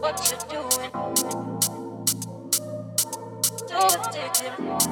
What you doing? So addicted.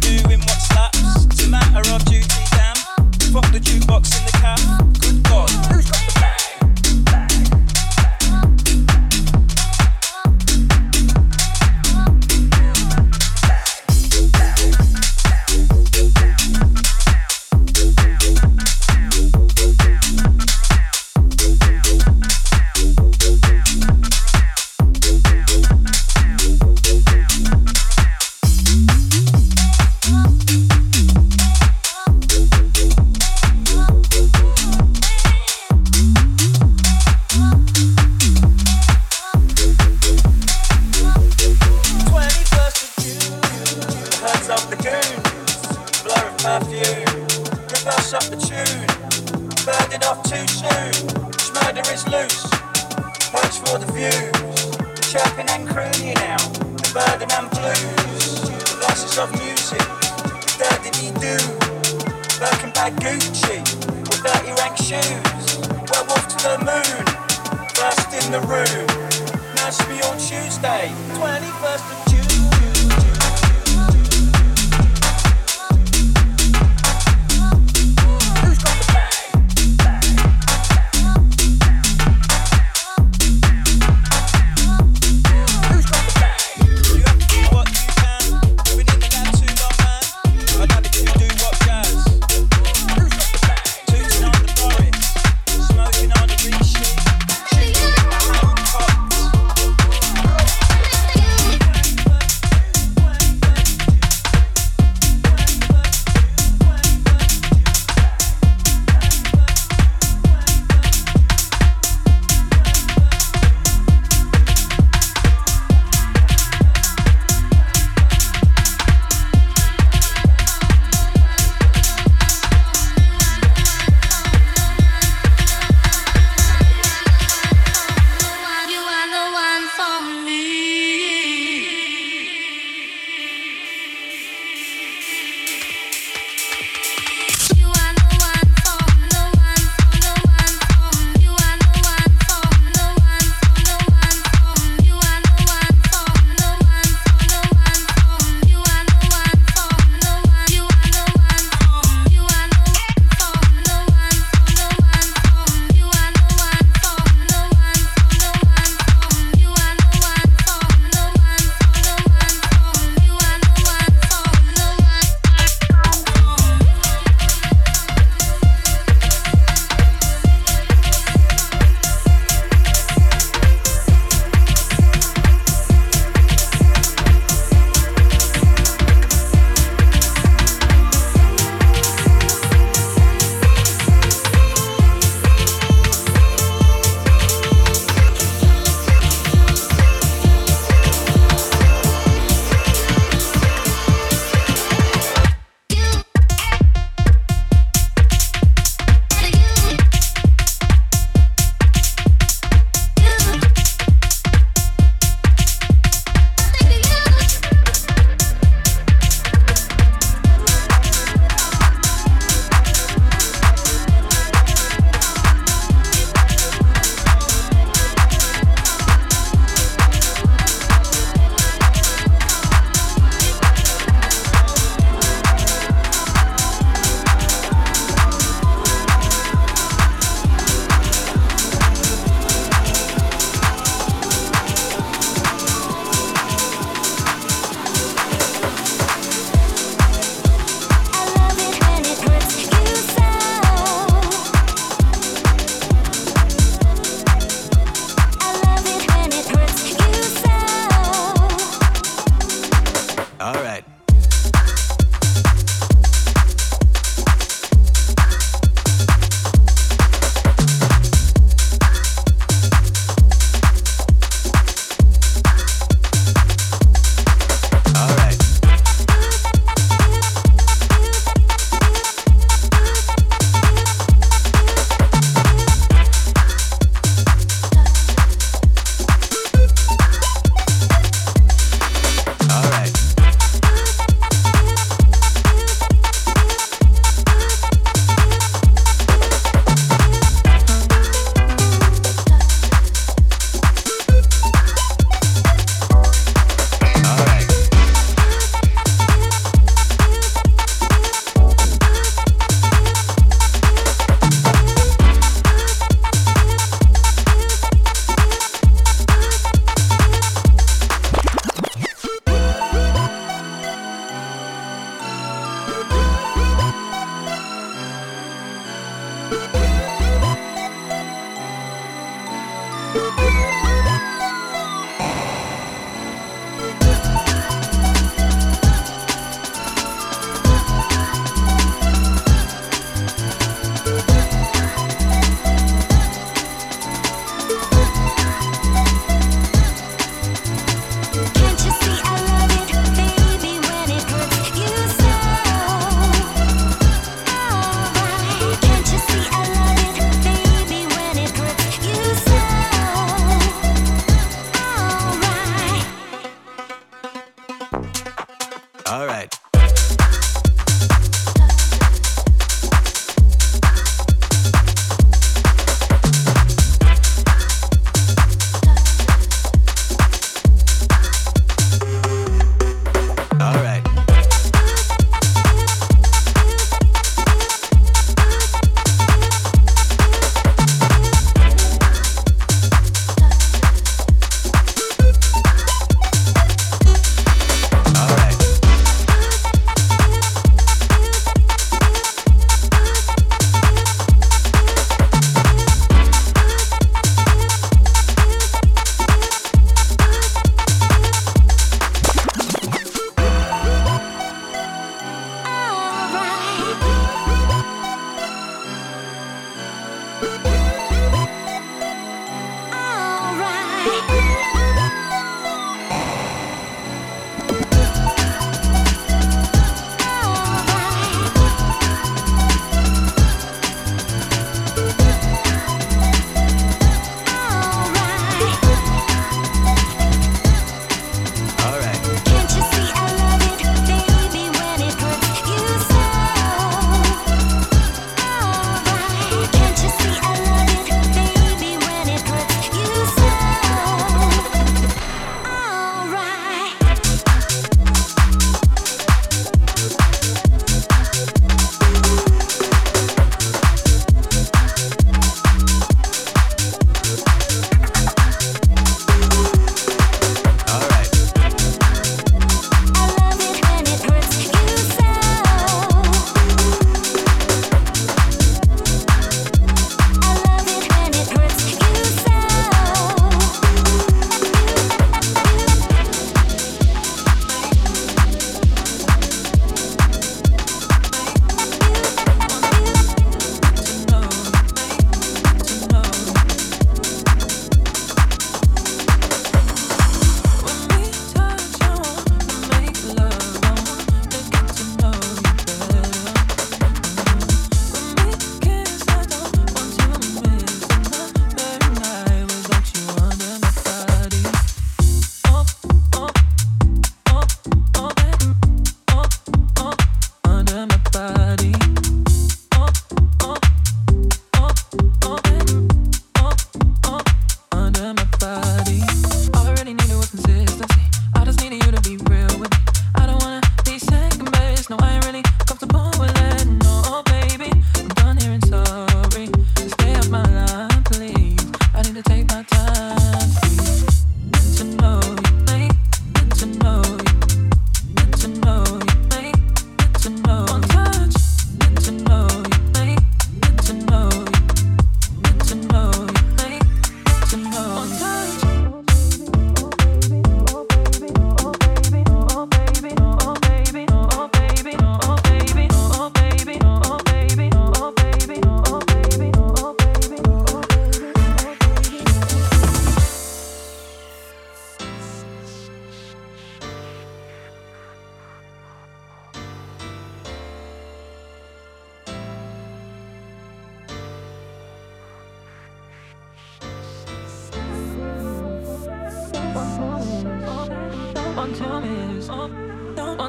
do.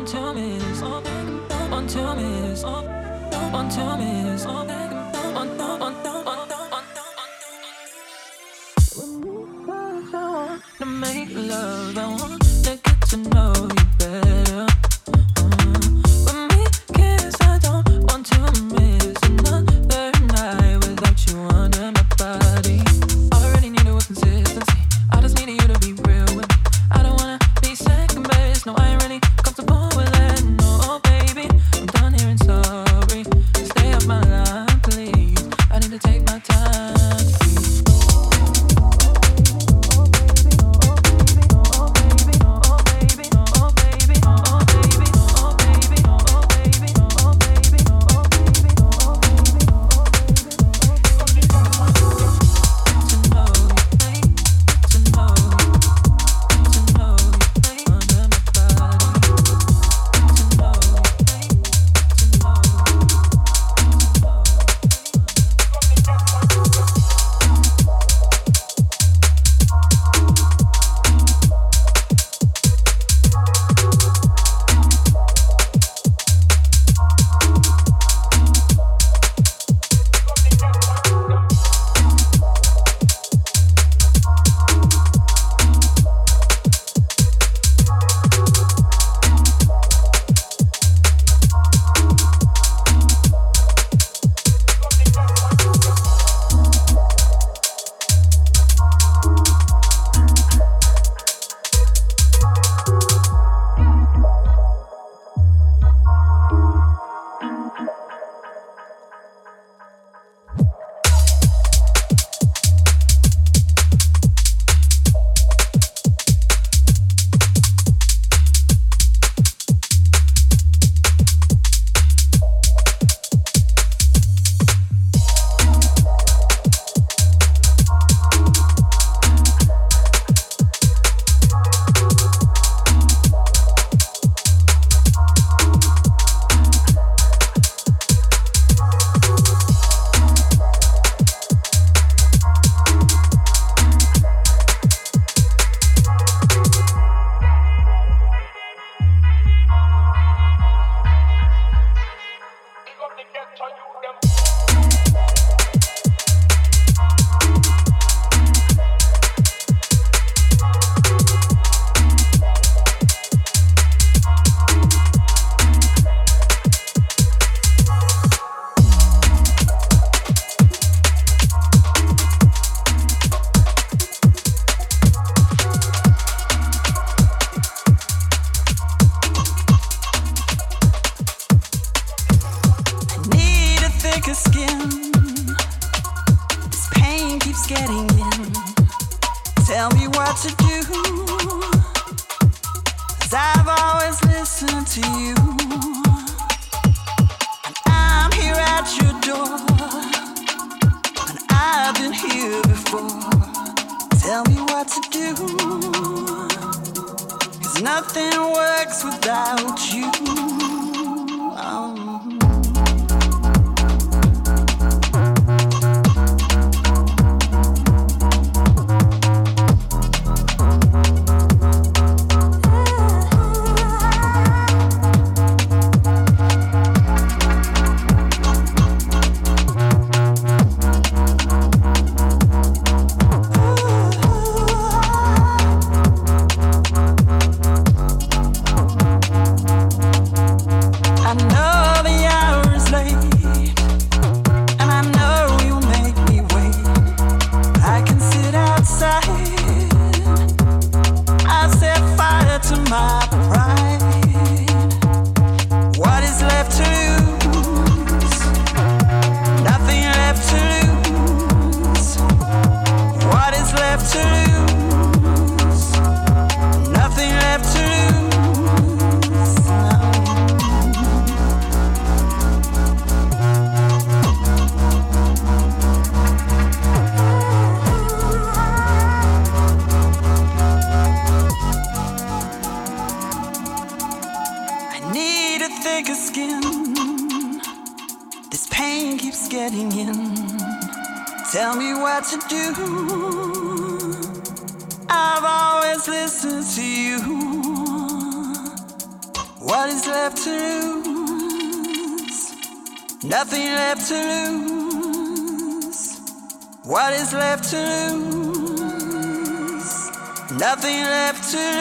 until me something until me something until me something to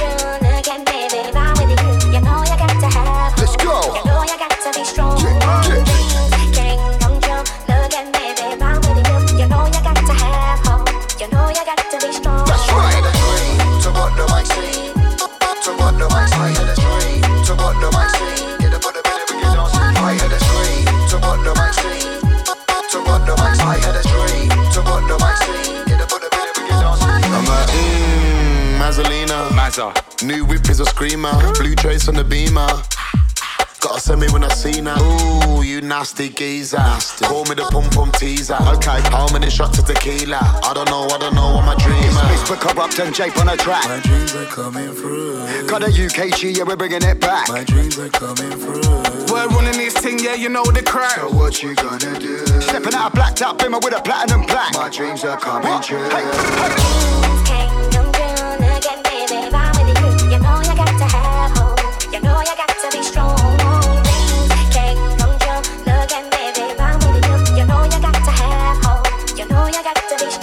Let's go. You know you got to be strong. New whip is a screamer. Blue trace on the beamer. Gotta send me when I see now. Ooh, you nasty geezer. Nasty. Call me the pum pum teaser. Okay. How many shots of tequila? I don't know, I don't know, I'm a dreamer. It's for Kurupt and Jaykae on a track. My dreams are coming through. Got a UKG, yeah, we're bringing it back. My dreams are coming through. We're running this thing, yeah, you know the crack. So what you gonna do? Stepping out a blacked out bimmer with a platinum plaque. My dreams are coming true. Hey, hey. I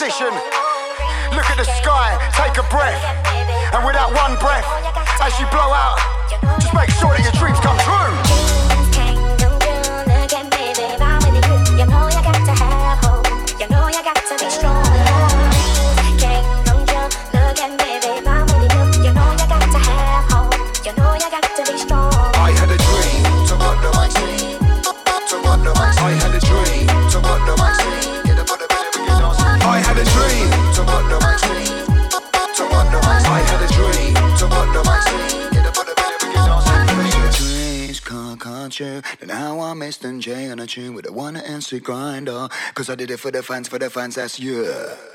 position. Look at the sky, take a breath, and with that one breath, as you blow out, tune with a one and grinder. Cause I did it for the fans, for the fans, that's you. Welcome.